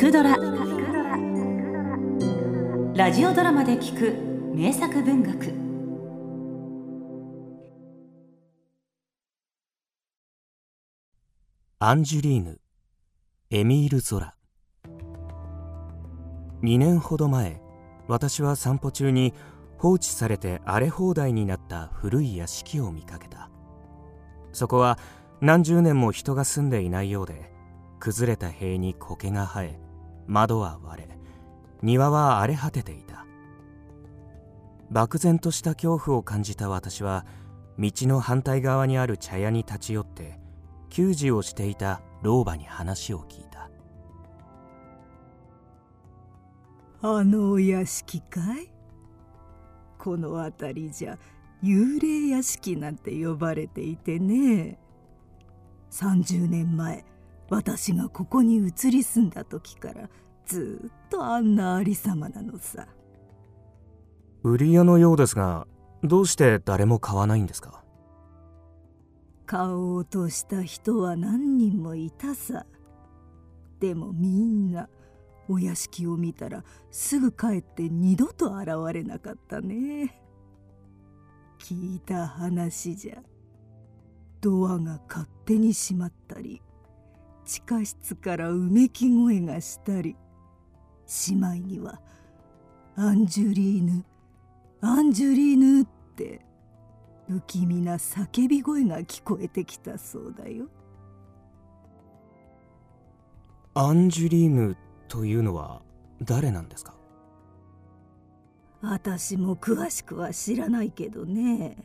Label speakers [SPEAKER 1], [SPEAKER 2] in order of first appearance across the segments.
[SPEAKER 1] くドラ」ラジオドラマで聞く名作文学。
[SPEAKER 2] アンジュリーヌエミール・ゾラ。2年ほど前私は散歩中に放置されて荒れ放題になった古い屋敷を見かけた。そこは何十年も人が住んでいないようで崩れた塀に苔が生え窓は割れ庭は荒れ果てていた。漠然とした恐怖を感じた私は道の反対側にある茶屋に立ち寄って給仕をしていた老婆に話を聞いた。
[SPEAKER 3] あのお屋敷かい？この辺りじゃ幽霊屋敷なんて呼ばれていてね。30年前私がここに移り住んだ時からずっとあんなありさまなのさ。
[SPEAKER 2] 売り屋のようですがどうして誰も買わないんですか？
[SPEAKER 3] 買おうとした人は何人もいたさ。でもみんなお屋敷を見たらすぐ帰って二度と現れなかったね。聞いた話じゃ。ドアが勝手に閉まったり地下室からうめき声がしたりしまいには「アンジュリーヌアンジュリーヌ」って不気味な叫び声が聞こえてきたそうだよ。
[SPEAKER 2] アンジュリーヌというのは誰なんですか？
[SPEAKER 3] 私も詳しくは知らないけどね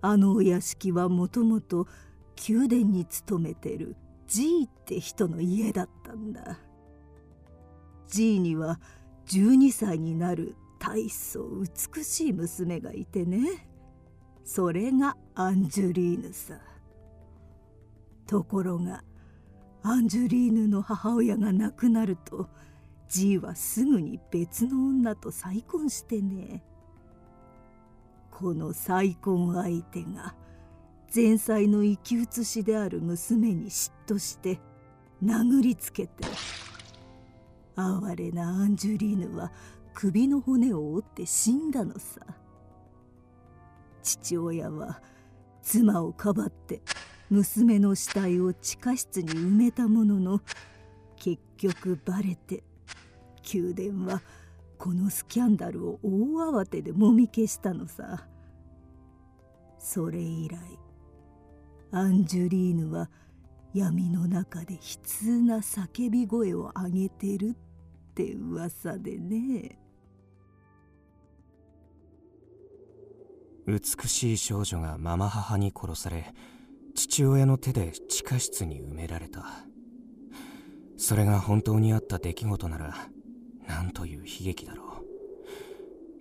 [SPEAKER 3] あのお屋敷はもともと宮殿に勤めてるジーって人の家だったんだ。ジーには12歳になる大層美しい娘がいてね。それがアンジュリーヌさ。ところがアンジュリーヌの母親が亡くなるとジーはすぐに別の女と再婚してね。この再婚相手が前妻の生き写しである娘に嫉妬して殴りつけて哀れなアンジュリーヌは首の骨を折って死んだのさ。父親は妻をかばって娘の死体を地下室に埋めたものの結局バレて宮殿はこのスキャンダルを大慌てでもみ消したのさ。それ以来アンジュリーヌは闇の中で悲痛な叫び声を上げてるって噂でね。
[SPEAKER 2] 美しい少女がママ母に殺され父親の手で地下室に埋められた。それが本当にあった出来事なら何という悲劇だろ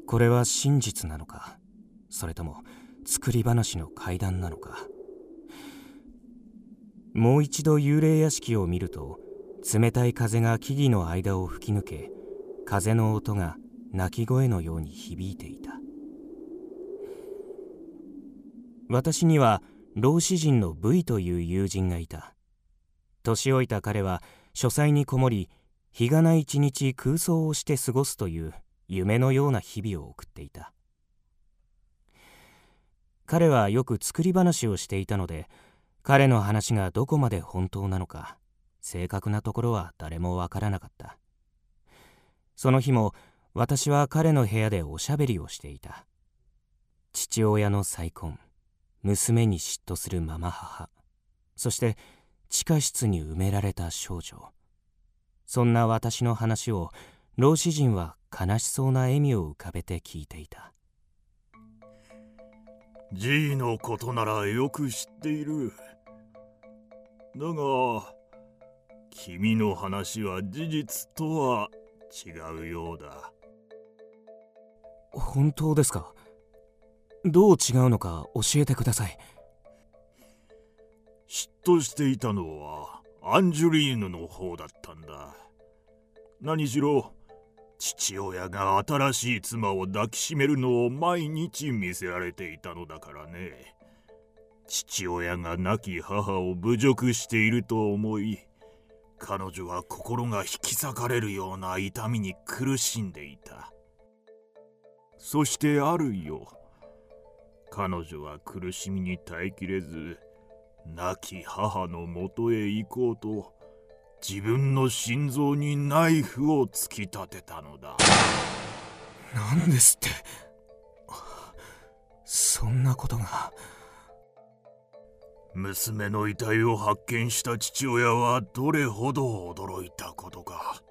[SPEAKER 2] う。これは真実なのかそれとも作り話の怪談なのか。もう一度幽霊屋敷を見ると冷たい風が木々の間を吹き抜け風の音が鳴き声のように響いていた。私には老子人の V という友人がいた。年老いた彼は書斎にこもり日がない一日空想をして過ごすという夢のような日々を送っていた。彼はよく作り話をしていたので彼の話がどこまで本当なのか正確なところは誰もわからなかった。その日も私は彼の部屋でおしゃべりをしていた。父親の再婚娘に嫉妬するママ母。そして地下室に埋められた少女。そんな私の話を老子人は悲しそうな笑みを浮かべて聞いていた。
[SPEAKER 4] G のことならよく知っている。だが君の話は事実とは違うようだ。
[SPEAKER 2] 本当ですか？どう違うのか教えてください。
[SPEAKER 4] 嫉妬していたのはアンジュリーヌの方だったんだ。何しろ父親が新しい妻を抱きしめるのを毎日見せられていたのだからね父親が亡き母を侮辱していると思い彼女は心が引き裂かれるような痛みに苦しんでいた。そしてある夜彼女は苦しみに耐えきれず亡き母のもとへ行こうと自分の心臓にナイフを突き立てたのだ。
[SPEAKER 2] 何ですって。そんなことが。
[SPEAKER 4] 娘の遺体を発見した父親はどれほど驚いたことか。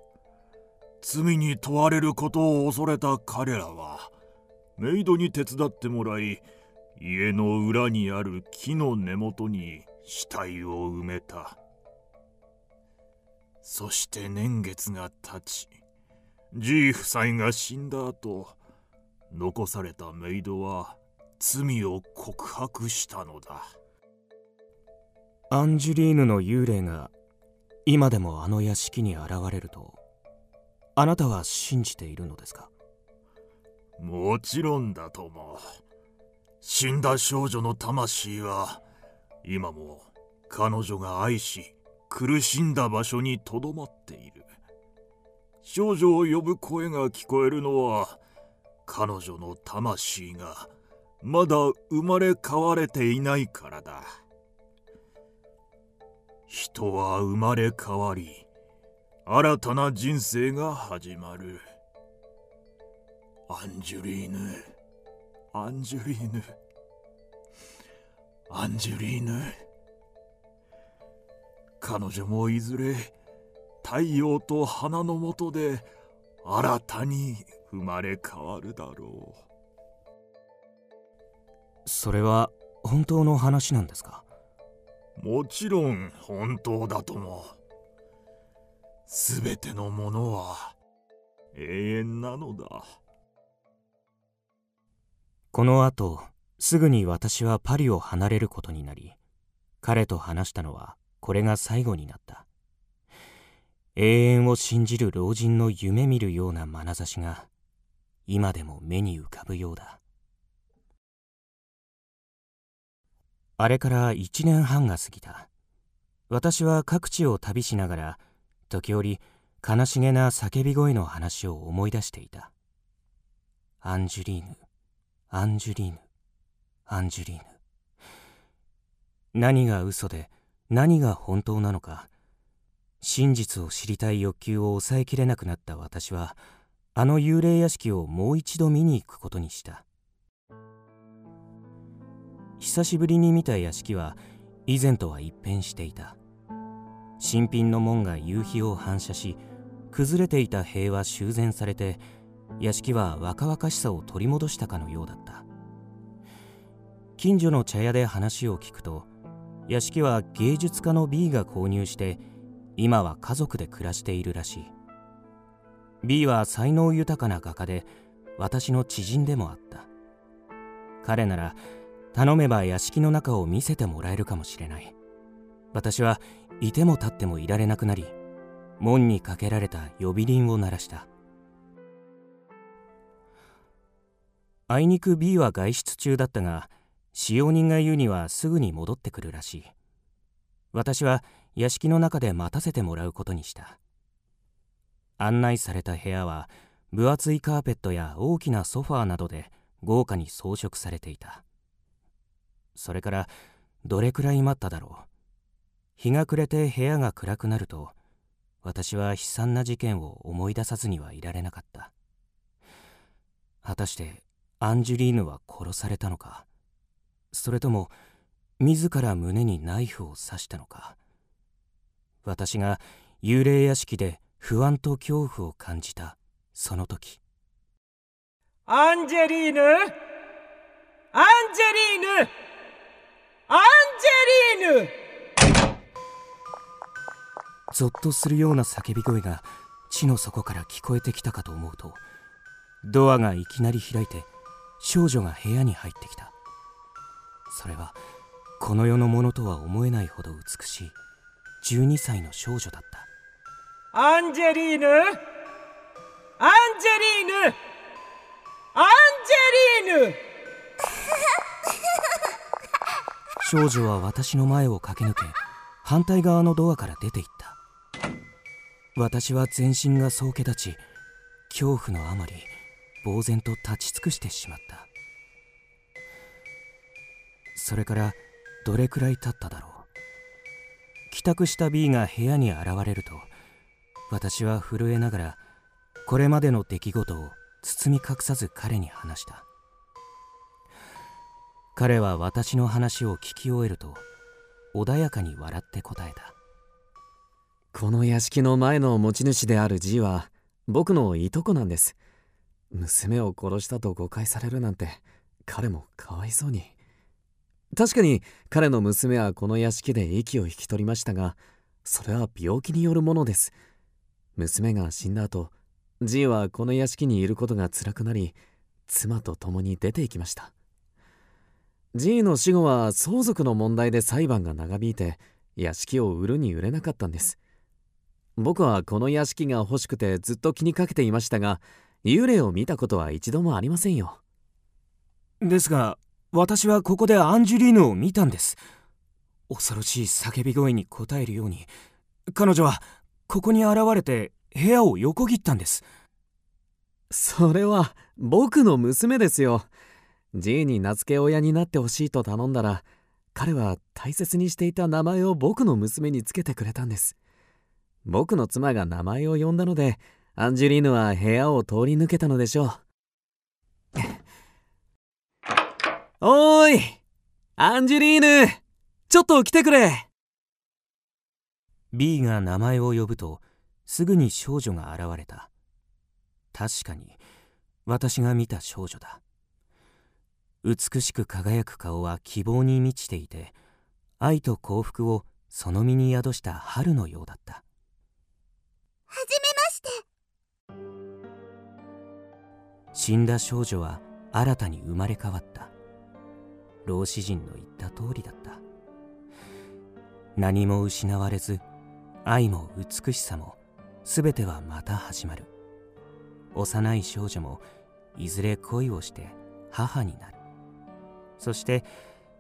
[SPEAKER 4] 罪に問われることを恐れた彼らはメイドに手伝ってもらい家の裏にある木の根元に死体を埋めた。そして年月が経ちじい夫妻が死んだ後残されたメイドは罪を告白したのだ。
[SPEAKER 2] アンジュリーヌの幽霊が今でもあの屋敷に現れるとあなたは信じているのですか？
[SPEAKER 4] もちろんだとも。死んだ少女の魂は今も彼女が愛し苦しんだ場所にとどまっている。少女を呼ぶ声が聞こえるのは彼女の魂がまだ生まれ変われていないからだ。人は生まれ変わり新たな人生が始まる。アンジュリーヌ。アンジュリーヌ。アンジュリーヌ。彼女もいずれ太陽と花の下で新たに生まれ変わるだろう。
[SPEAKER 2] それは本当の話なんですか？
[SPEAKER 4] もちろん本当だとも。すべてのものは永遠なのだ。
[SPEAKER 2] この後すぐに私はパリを離れることになり彼と話したのはこれが最後になった。永遠を信じる老人の夢見るような眼差しが今でも目に浮かぶようだ。あれから一年半が過ぎた。私は各地を旅しながら時折悲しげな叫び声の話を思い出していた。アンジュリーヌアンジュリーヌアンジュリーヌ。何が嘘で何が本当なのか真実を知りたい欲求を抑えきれなくなった私はあの幽霊屋敷をもう一度見に行くことにした。久しぶりに見た屋敷は以前とは一変していた。新品の門が夕日を反射し崩れていた塀は修繕されて屋敷は若々しさを取り戻したかのようだった。近所の茶屋で話を聞くと屋敷は芸術家の B が購入して今は家族で暮らしているらしい。B は才能豊かな画家で私の知人でもあった。彼なら頼めば屋敷の中を見せてもらえるかもしれない。私はいても立ってもいられなくなり門にかけられた呼び鈴を鳴らした。あいにく B は外出中だったが使用人が言うにはすぐに戻ってくるらしい。私は屋敷の中で待たせてもらうことにした。案内された部屋は分厚いカーペットや大きなソファーなどで豪華に装飾されていた。それからどれくらい待っただろう。日が暮れて部屋が暗くなると私は悲惨な事件を思い出さずにはいられなかった。果たしてアンジュリーヌは殺されたのか。それとも自ら胸にナイフを刺したのか。私が幽霊屋敷で不安と恐怖を感じたその時。
[SPEAKER 5] アンジェリーヌ！アンジェリーヌ！アンジェリーヌ。
[SPEAKER 2] ゾッとするような叫び声が地の底から聞こえてきたかと思うとドアがいきなり開いて少女が部屋に入ってきた。それはこの世のものとは思えないほど美しい12歳の少女だった。
[SPEAKER 5] アンジェリーヌ。アンジェリーヌ。アンジェリーヌ
[SPEAKER 2] 少女は私の前を駆け抜け反対側のドアから出て行った。私は全身がそうけ立ち恐怖のあまり呆然と立ち尽くしてしまった。それからどれくらい経っただろう。帰宅した B が部屋に現れると私は震えながらこれまでの出来事を包み隠さず彼に話した。彼は私の話を聞き終えると穏やかに笑って答えた。
[SPEAKER 6] この屋敷の前の持ち主である G は僕のいとこなんです。娘を殺したと誤解されるなんて彼もかわいそうに。確かに彼の娘はこの屋敷で息を引き取りましたがそれは病気によるものです。娘が死んだ後 G はこの屋敷にいることが辛くなり妻と共に出て行きました。G の死後は相続の問題で裁判が長引いて屋敷を売るに売れなかったんです。僕はこの屋敷が欲しくてずっと気にかけていましたが幽霊を見たことは一度もありませんよ。
[SPEAKER 2] ですが私はここでアンジュリーヌを見たんです。恐ろしい叫び声に応えるように彼女はここに現れて部屋を横切ったんです。
[SPEAKER 6] それは僕の娘ですよ G に名付け親になってほしいと頼んだら彼は大切にしていた名前を僕の娘につけてくれたんです。僕の妻が名前を呼んだのでアンジュリーヌは部屋を通り抜けたのでしょう。おーいアンジュリーヌちょっと来てくれ。
[SPEAKER 2] B が名前を呼ぶとすぐに少女が現れた。確かに私が見た少女だ。美しく輝く顔は希望に満ちていて愛と幸福をその身に宿した春のようだった。
[SPEAKER 7] はじめまして。
[SPEAKER 2] 死んだ少女は新たに生まれ変わった。老子人の言った通りだった。何も失われず愛も美しさも全てはまた始まる。幼い少女もいずれ恋をして母になるそして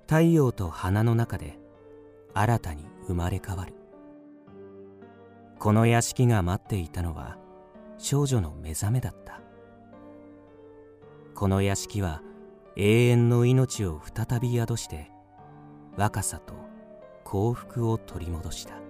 [SPEAKER 2] 太陽と花の中で新たに生まれ変わる。この屋敷が待っていたのは少女の目覚めだった。この屋敷は永遠の命を再び宿して若さと幸福を取り戻した。